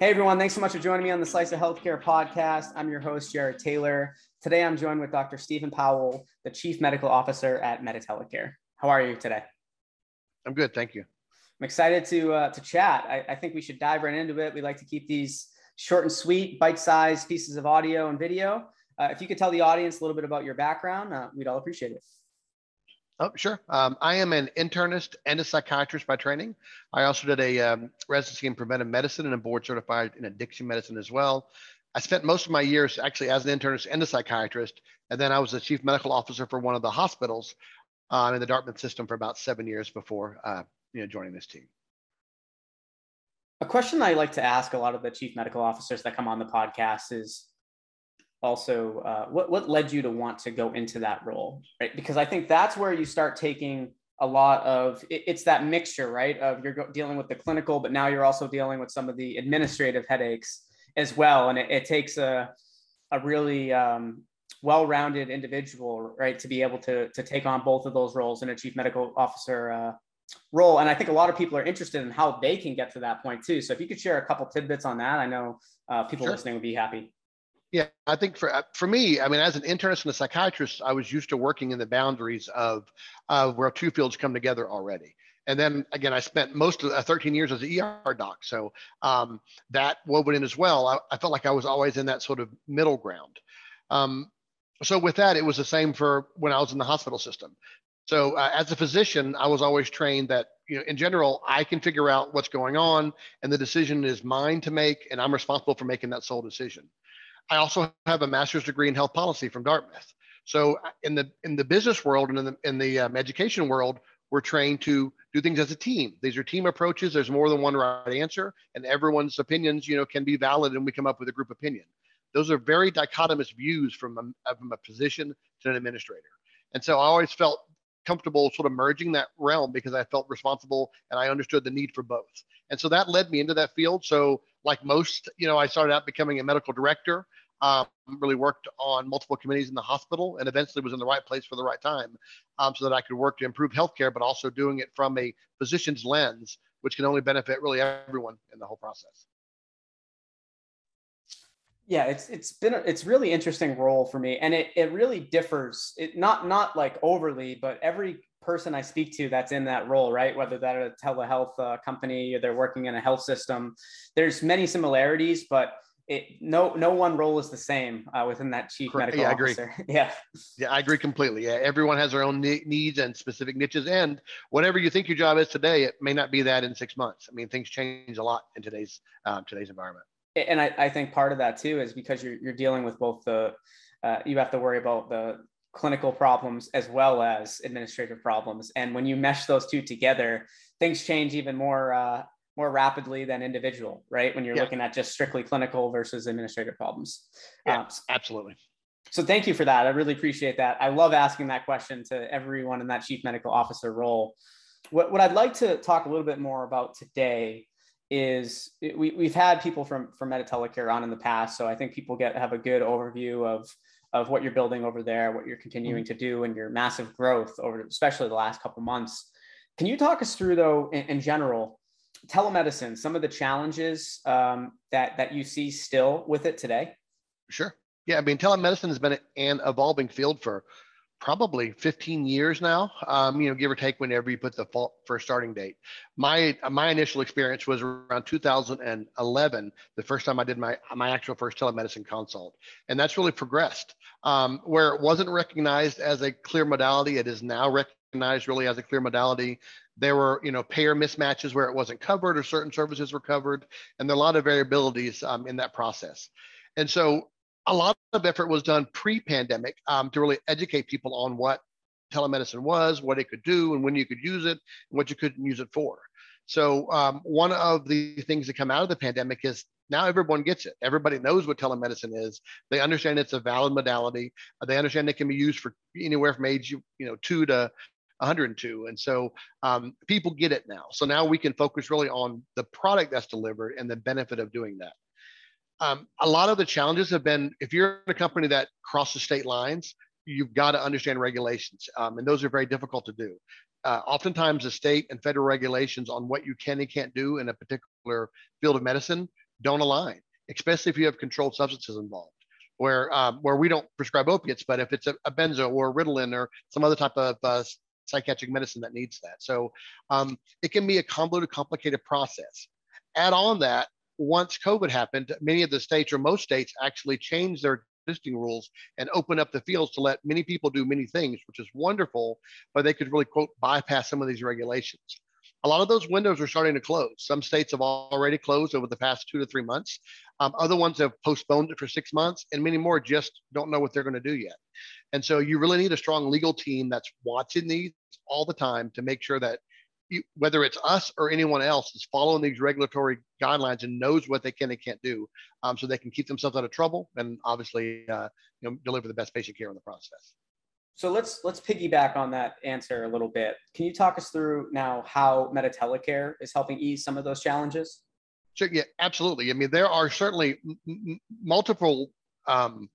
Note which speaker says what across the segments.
Speaker 1: Hey everyone, thanks so much for joining me on the Slice of Healthcare podcast. I'm your host, Jared Taylor. Today I'm joined with Dr. Stephen Powell, the Chief Medical Officer at Meditelecare. How are you today?
Speaker 2: I'm good, thank you.
Speaker 1: I'm excited to uh, to chat. I, I, think we should dive right into it. We like to keep these short and sweet, bite-sized pieces of audio and video. Uh, if you could tell the audience a little bit about your background, uh, we'd all appreciate it.
Speaker 2: Oh, sure. Um, I am an internist and a psychiatrist by training. I also did a um, residency in preventive medicine and I'm board certified in addiction medicine as well. I spent most of my years actually as an internist and a psychiatrist, and then I was the chief medical officer for one of the hospitals uh, in the Dartmouth system for about seven years before uh, you know joining this team.
Speaker 1: A question I like to ask a lot of the chief medical officers that come on the podcast is also uh, what what led you to want to go into that role right? Because i think that's where you start taking a lot of it, it's that mixture right of you're go- dealing with the clinical but now you're also dealing with some of the administrative headaches as well. And it, it takes a a really um, well-rounded individual right to be able to to take on both of those roles in a chief medical officer uh, role. And i think a lot of people are interested in how they can get to that point too. So if you could share a couple tidbits on that i know uh, people sure. listening would be happy
Speaker 2: yeah, I think for uh, for me, I mean, as an internist and a psychiatrist, I was used to working in the boundaries of of where two fields come together already. And then again, I spent most of uh, 13 years as an ER doc, so um, that woven in as well. I, I, felt like I was always in that sort of middle ground. Um, so with that, it was the same for when I was in the hospital system. So uh, as a physician, I was always trained that you know, in general, I can figure out what's going on, and the decision is mine to make, and I'm responsible for making that sole decision. I also have a master's degree in health policy from Dartmouth. So in the in the business world and in the in the um, education world, we're trained to do things as a team. These are team approaches. There's more than one right answer, and everyone's opinions, you know, can be valid, and we come up with a group opinion. Those are very dichotomous views from a, from a physician to an administrator. And so I always felt comfortable sort of merging that realm because I felt responsible and I understood the need for both. And so that led me into that field. So like most, you know, I started out becoming a medical director um, really worked on multiple committees in the hospital and eventually was in the right place for the right time um, so that I could work to improve healthcare, but also doing it from a physician's lens, which can only benefit really everyone in the whole process.
Speaker 1: Yeah, it's it's been a, it's really interesting role for me, and it it really differs. It not not like overly, but every person I speak to that's in that role, right? Whether that a telehealth uh, company or they're working in a health system, there's many similarities, but it, no no one role is the same uh, within that chief Correct. medical
Speaker 2: yeah,
Speaker 1: officer.
Speaker 2: I agree. yeah. Yeah, I agree completely. Yeah, everyone has their own needs and specific niches, and whatever you think your job is today, it may not be that in six months. I mean, things change a lot in today's um, today's environment.
Speaker 1: And I, I think part of that too is because you're you're dealing with both the uh, you have to worry about the clinical problems as well as administrative problems, and when you mesh those two together, things change even more uh, more rapidly than individual, right? When you're yeah. looking at just strictly clinical versus administrative problems.
Speaker 2: Yeah, um, absolutely.
Speaker 1: So thank you for that. I really appreciate that. I love asking that question to everyone in that chief medical officer role. What, what I'd like to talk a little bit more about today is we, we've had people from, from Meditelecare on in the past. So I think people get have a good overview of, of what you're building over there, what you're continuing mm-hmm. to do and your massive growth over, especially the last couple months. Can you talk us through though, in, in general, telemedicine, some of the challenges um, that that you see still with it today?
Speaker 2: Sure. Yeah, I mean, telemedicine has been an evolving field for probably 15 years now. Um, you know, give or take whenever you put the first starting date. My my initial experience was around 2011, the first time I did my my actual first telemedicine consult, and that's really progressed. Um, where it wasn't recognized as a clear modality, it is now recognized really as a clear modality. There were, you know, payer mismatches where it wasn't covered or certain services were covered, and there are a lot of variabilities um, in that process. And so a lot of effort was done pre-pandemic um, to really educate people on what telemedicine was, what it could do, and when you could use it, and what you couldn't use it for. So um, one of the things that come out of the pandemic is now everyone gets it. Everybody knows what telemedicine is. They understand it's a valid modality. They understand it can be used for anywhere from age you know two to 102. And so um, people get it now. So now we can focus really on the product that's delivered and the benefit of doing that. Um, a lot of the challenges have been if you're in a company that crosses state lines, you've got to understand regulations, um, and those are very difficult to do. Uh, oftentimes, the state and federal regulations on what you can and can't do in a particular field of medicine don't align, especially if you have controlled substances involved. Where um, where we don't prescribe opiates, but if it's a, a benzo or Ritalin or some other type of uh, psychiatric medicine that needs that, so um, it can be a convoluted, complicated process. Add on that once COVID happened, many of the states or most states actually changed their existing rules and open up the fields to let many people do many things, which is wonderful, but they could really quote bypass some of these regulations a lot of those windows are starting to close. Some states have already closed over the past two to three months. Um, other ones have postponed it for six months, and many more just don't know what they're going to do yet. And so you really need a strong legal team that's watching these all the time to make sure that whether it's us or anyone else is following these regulatory guidelines and knows what they can and can't do, um, so they can keep themselves out of trouble and obviously uh, you know, deliver the best patient care in the process.
Speaker 1: So let's let's piggyback on that answer a little bit. Can you talk us through now how Meditelecare is helping ease some of those challenges?
Speaker 2: Sure. Yeah, absolutely. I mean, there are certainly m- multiple um,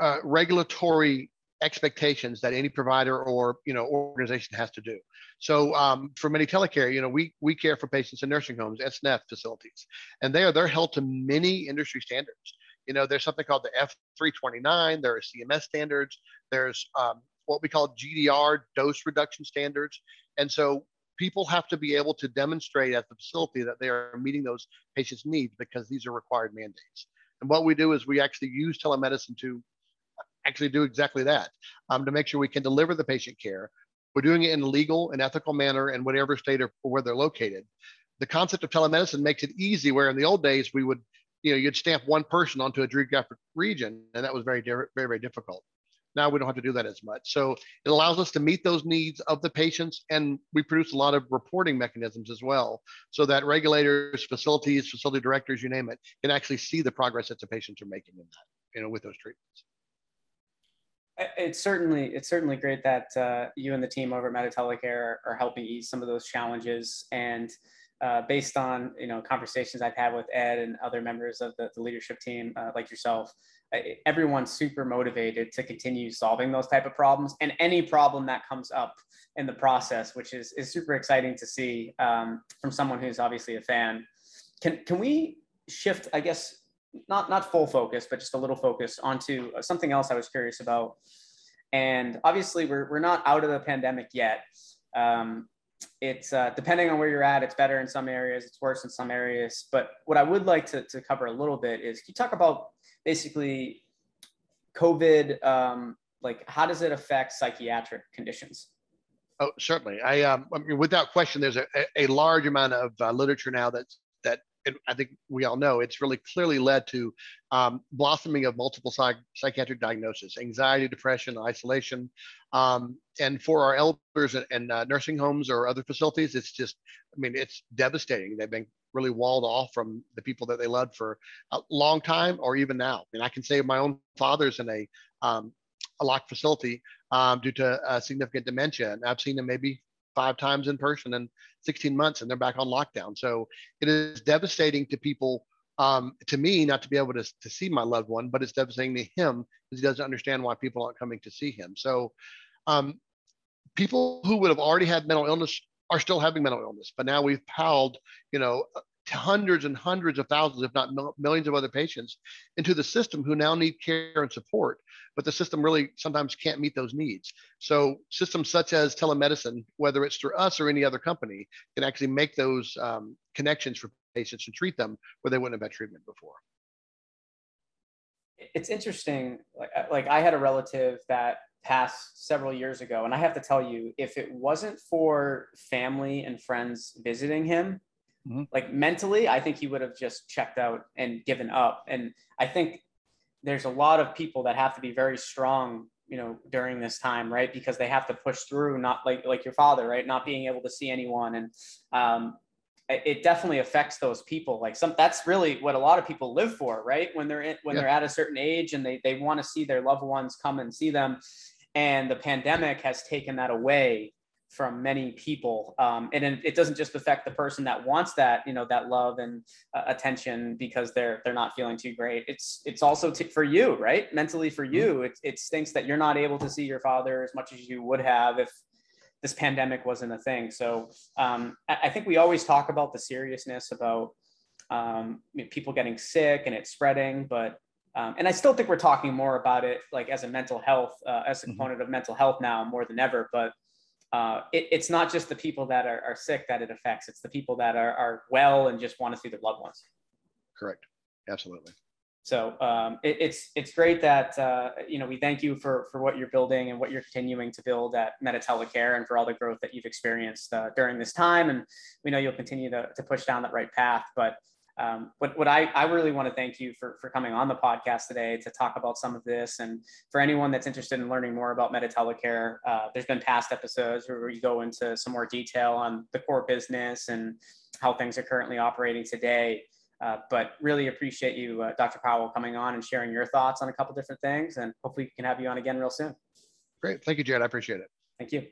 Speaker 2: uh, regulatory expectations that any provider or you know organization has to do. So um, for telecare, you know, we we care for patients in nursing homes, SNF facilities, and they are they're held to many industry standards. You know, there's something called the F329. There are CMS standards. There's um, what we call GDR dose reduction standards. And so people have to be able to demonstrate at the facility that they are meeting those patients' needs because these are required mandates. And what we do is we actually use telemedicine to actually do exactly that um, to make sure we can deliver the patient care. We're doing it in a legal and ethical manner in whatever state or where they're located. The concept of telemedicine makes it easy, where in the old days we would you know, you'd stamp one person onto a geographic region, and that was very, very, very difficult. Now we don't have to do that as much. So it allows us to meet those needs of the patients, and we produce a lot of reporting mechanisms as well, so that regulators, facilities, facility directors, you name it, can actually see the progress that the patients are making in that, you know, with those treatments.
Speaker 1: It's certainly it's certainly great that uh, you and the team over at Meditelecare are, are helping ease some of those challenges and uh, based on you know conversations I've had with Ed and other members of the, the leadership team, uh, like yourself, everyone's super motivated to continue solving those type of problems and any problem that comes up in the process, which is is super exciting to see um, from someone who's obviously a fan. Can can we shift? I guess not not full focus, but just a little focus onto uh, something else I was curious about. And obviously, we're we're not out of the pandemic yet. Um, it's uh, depending on where you're at, it's better in some areas, it's worse in some areas. But what I would like to, to cover a little bit is can you talk about basically COVID, um, like how does it affect psychiatric conditions?
Speaker 2: Oh, certainly. I, um, I mean, without question, there's a, a large amount of uh, literature now that's that I think we all know it's really clearly led to um, blossoming of multiple psych- psychiatric diagnoses, anxiety, depression, isolation. Um, and for our elders and, uh, nursing homes or other facilities, it's just, I mean, it's devastating. They've been really walled off from the people that they loved for a long time or even now. Mean, I can say my own father's in a, um, a locked facility um, due to uh, significant dementia. And I've seen him maybe five times in person in 16 months and they're back on lockdown. So it is devastating to people, um, to me, not to be able to, to see my loved one, but it's devastating to him because he doesn't understand why people aren't coming to see him. So um, people who would have already had mental illness are still having mental illness, but now we've piled, you know, hundreds and hundreds of thousands, if not millions of other patients into the system who now need care and support, but the system really sometimes can't meet those needs. So systems such as telemedicine, whether it's through us or any other company, can actually make those um, connections for patients and treat them where they wouldn't have had treatment before.
Speaker 1: It's interesting. Like, like I had a relative that passed several years ago, and I have to tell you, if it wasn't for family and friends visiting him, Mm-hmm. Like mentally, I think he would have just checked out and given up. And I think there's a lot of people that have to be very strong, you know, during this time, right? Because they have to push through, not like like your father, right? Not being able to see anyone, and um, it definitely affects those people. Like some, that's really what a lot of people live for, right? When they're in, when yeah. they're at a certain age and they they want to see their loved ones come and see them, and the pandemic has taken that away from many people um, and it doesn't just affect the person that wants that you know that love and uh, attention because they're they're not feeling too great it's it's also t- for you right mentally for you mm-hmm. it, it stinks that you're not able to see your father as much as you would have if this pandemic wasn't a thing so um, I, I think we always talk about the seriousness about um, people getting sick and it's spreading. But um, and I still think we're talking more about it like as a mental health, uh, as a mm-hmm. component of mental health now more than ever. But uh, it, it's not just the people that are, are, sick that it affects; it's the people that are, are well and just want to see their loved ones.
Speaker 2: Correct. Absolutely.
Speaker 1: So um, it, it's it's great that uh, you know we thank you for for what you're building and what you're continuing to build at MediTeleCare and for all the growth that you've experienced uh, during this time. And we know you'll continue to, to push down that right path. But um, what, what I, I really want to thank you for, for coming on the podcast today to talk about some of this. And for anyone that's interested in learning more about MediTeleCare, uh, there's been past episodes where we go into some more detail on the core business and how things are currently operating today. Uh, but really appreciate you, uh, Dr. Powell, coming on and sharing your thoughts on a couple different things. And hopefully we can have you on again real soon.
Speaker 2: Great. Thank you, Jed. I appreciate it.
Speaker 1: Thank you.